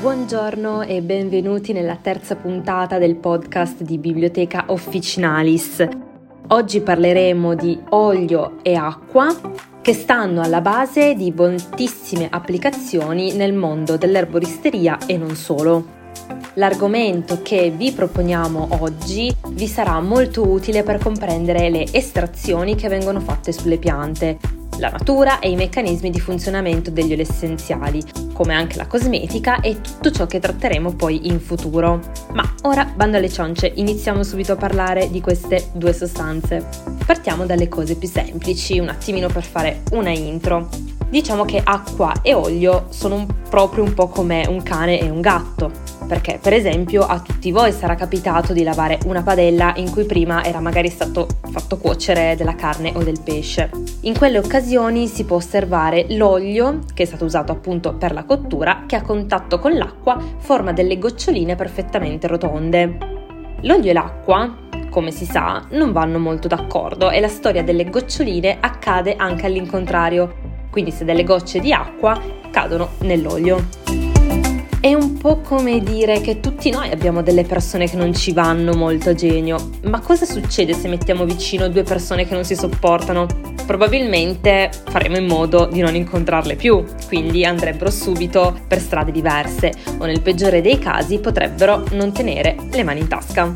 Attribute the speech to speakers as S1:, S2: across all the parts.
S1: Buongiorno e benvenuti nella terza puntata del podcast di Biblioteca Officinalis. Oggi parleremo di olio e acqua che stanno alla base di moltissime applicazioni nel mondo dell'erboristeria e non solo. L'argomento che vi proponiamo oggi vi sarà molto utile per comprendere le estrazioni che vengono fatte sulle piante, la natura e i meccanismi di funzionamento degli oli essenziali, come anche la cosmetica e tutto ciò che tratteremo poi in futuro. Ma ora, bando alle ciance, iniziamo subito a parlare di queste due sostanze. Partiamo dalle cose più semplici, un attimino per fare una intro. Diciamo che acqua e olio sono proprio un po' come un cane e un gatto perché per esempio a tutti voi sarà capitato di lavare una padella in cui prima era magari stato fatto cuocere della carne o del pesce. In quelle occasioni si può osservare l'olio, che è stato usato appunto per la cottura, che a contatto con l'acqua forma delle goccioline perfettamente rotonde. L'olio e l'acqua, come si sa, non vanno molto d'accordo e la storia delle goccioline accade anche all'incontrario, quindi se delle gocce di acqua cadono nell'olio. È un po' come dire che tutti noi abbiamo delle persone che non ci vanno molto a genio, ma cosa succede se mettiamo vicino due persone che non si sopportano? Probabilmente faremo in modo di non incontrarle più, quindi andrebbero subito per strade diverse o nel peggiore dei casi potrebbero non tenere le mani in tasca.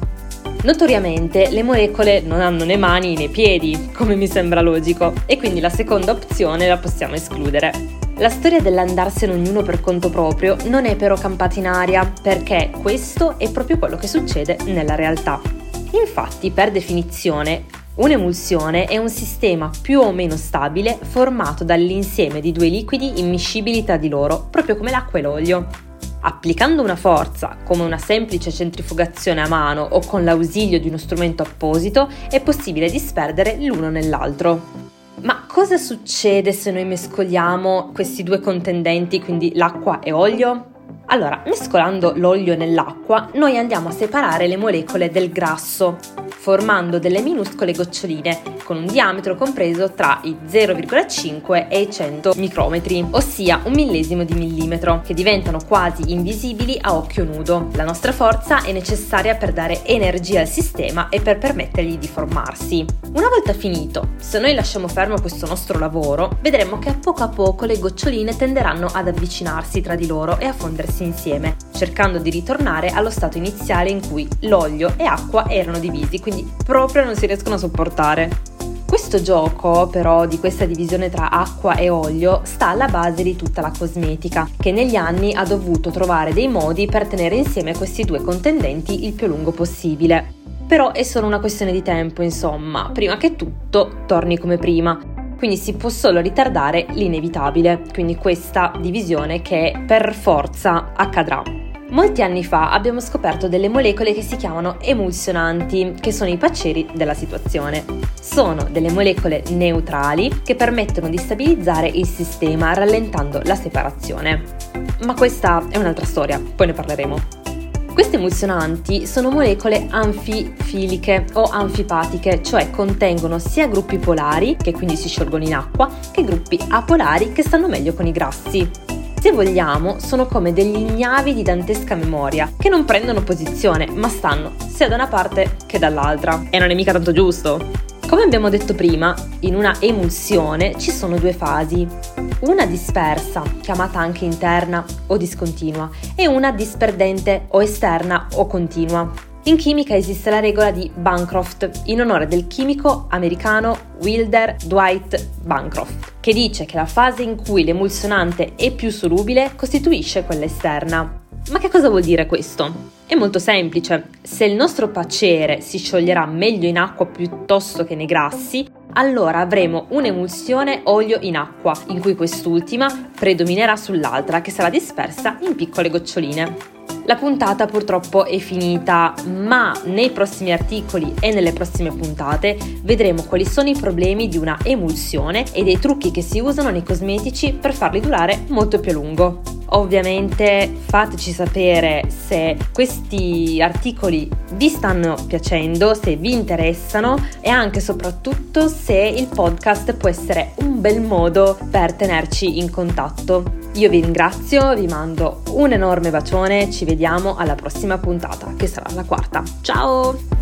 S1: Notoriamente le molecole non hanno né mani né piedi, come mi sembra logico, e quindi la seconda opzione la possiamo escludere. La storia dell'andarsene ognuno per conto proprio non è però campata in aria, perché questo è proprio quello che succede nella realtà. Infatti, per definizione, un'emulsione è un sistema più o meno stabile formato dall'insieme di due liquidi immiscibili tra di loro, proprio come l'acqua e l'olio. Applicando una forza, come una semplice centrifugazione a mano o con l'ausilio di uno strumento apposito, è possibile disperdere l'uno nell'altro. Cosa succede se noi mescoliamo questi due contendenti, quindi l'acqua e olio? Allora, mescolando l'olio nell'acqua, noi andiamo a separare le molecole del grasso, formando delle minuscole goccioline con un diametro compreso tra i 0,5 e i 100 micrometri, ossia un millesimo di millimetro, che diventano quasi invisibili a occhio nudo. La nostra forza è necessaria per dare energia al sistema e per permettergli di formarsi. Una volta finito, se noi lasciamo fermo questo nostro lavoro, vedremo che a poco a poco le goccioline tenderanno ad avvicinarsi tra di loro e a fondersi insieme, cercando di ritornare allo stato iniziale in cui l'olio e acqua erano divisi, quindi proprio non si riescono a sopportare. Questo gioco, però, di questa divisione tra acqua e olio sta alla base di tutta la cosmetica, che negli anni ha dovuto trovare dei modi per tenere insieme questi due contendenti il più lungo possibile. Però è solo una questione di tempo, insomma, prima che tutto torni come prima. Quindi si può solo ritardare l'inevitabile, quindi questa divisione che per forza accadrà. Molti anni fa abbiamo scoperto delle molecole che si chiamano emulsionanti, che sono i paceri della situazione. Sono delle molecole neutrali che permettono di stabilizzare il sistema rallentando la separazione. Ma questa è un'altra storia, poi ne parleremo. Queste emulsionanti sono molecole anfifiliche o anfipatiche, cioè contengono sia gruppi polari, che quindi si sciolgono in acqua, che gruppi apolari che stanno meglio con i grassi. Se vogliamo, sono come degli ignavi di dantesca memoria, che non prendono posizione, ma stanno sia da una parte che dall'altra. E non è mica tanto giusto. Come abbiamo detto prima, in una emulsione ci sono due fasi. Una dispersa, chiamata anche interna o discontinua, e una disperdente o esterna o continua. In chimica esiste la regola di Bancroft, in onore del chimico americano Wilder Dwight Bancroft, che dice che la fase in cui l'emulsionante è più solubile costituisce quella esterna. Ma che cosa vuol dire questo? È molto semplice. Se il nostro pacere si scioglierà meglio in acqua piuttosto che nei grassi, allora avremo un'emulsione olio in acqua, in cui quest'ultima predominerà sull'altra che sarà dispersa in piccole goccioline. La puntata purtroppo è finita, ma nei prossimi articoli e nelle prossime puntate vedremo quali sono i problemi di una emulsione e dei trucchi che si usano nei cosmetici per farli durare molto più a lungo. Ovviamente fateci sapere se questi articoli vi stanno piacendo, se vi interessano e anche e soprattutto se il podcast può essere un bel modo per tenerci in contatto. Io vi ringrazio, vi mando un enorme bacione, ci vediamo alla prossima puntata, che sarà la quarta. Ciao!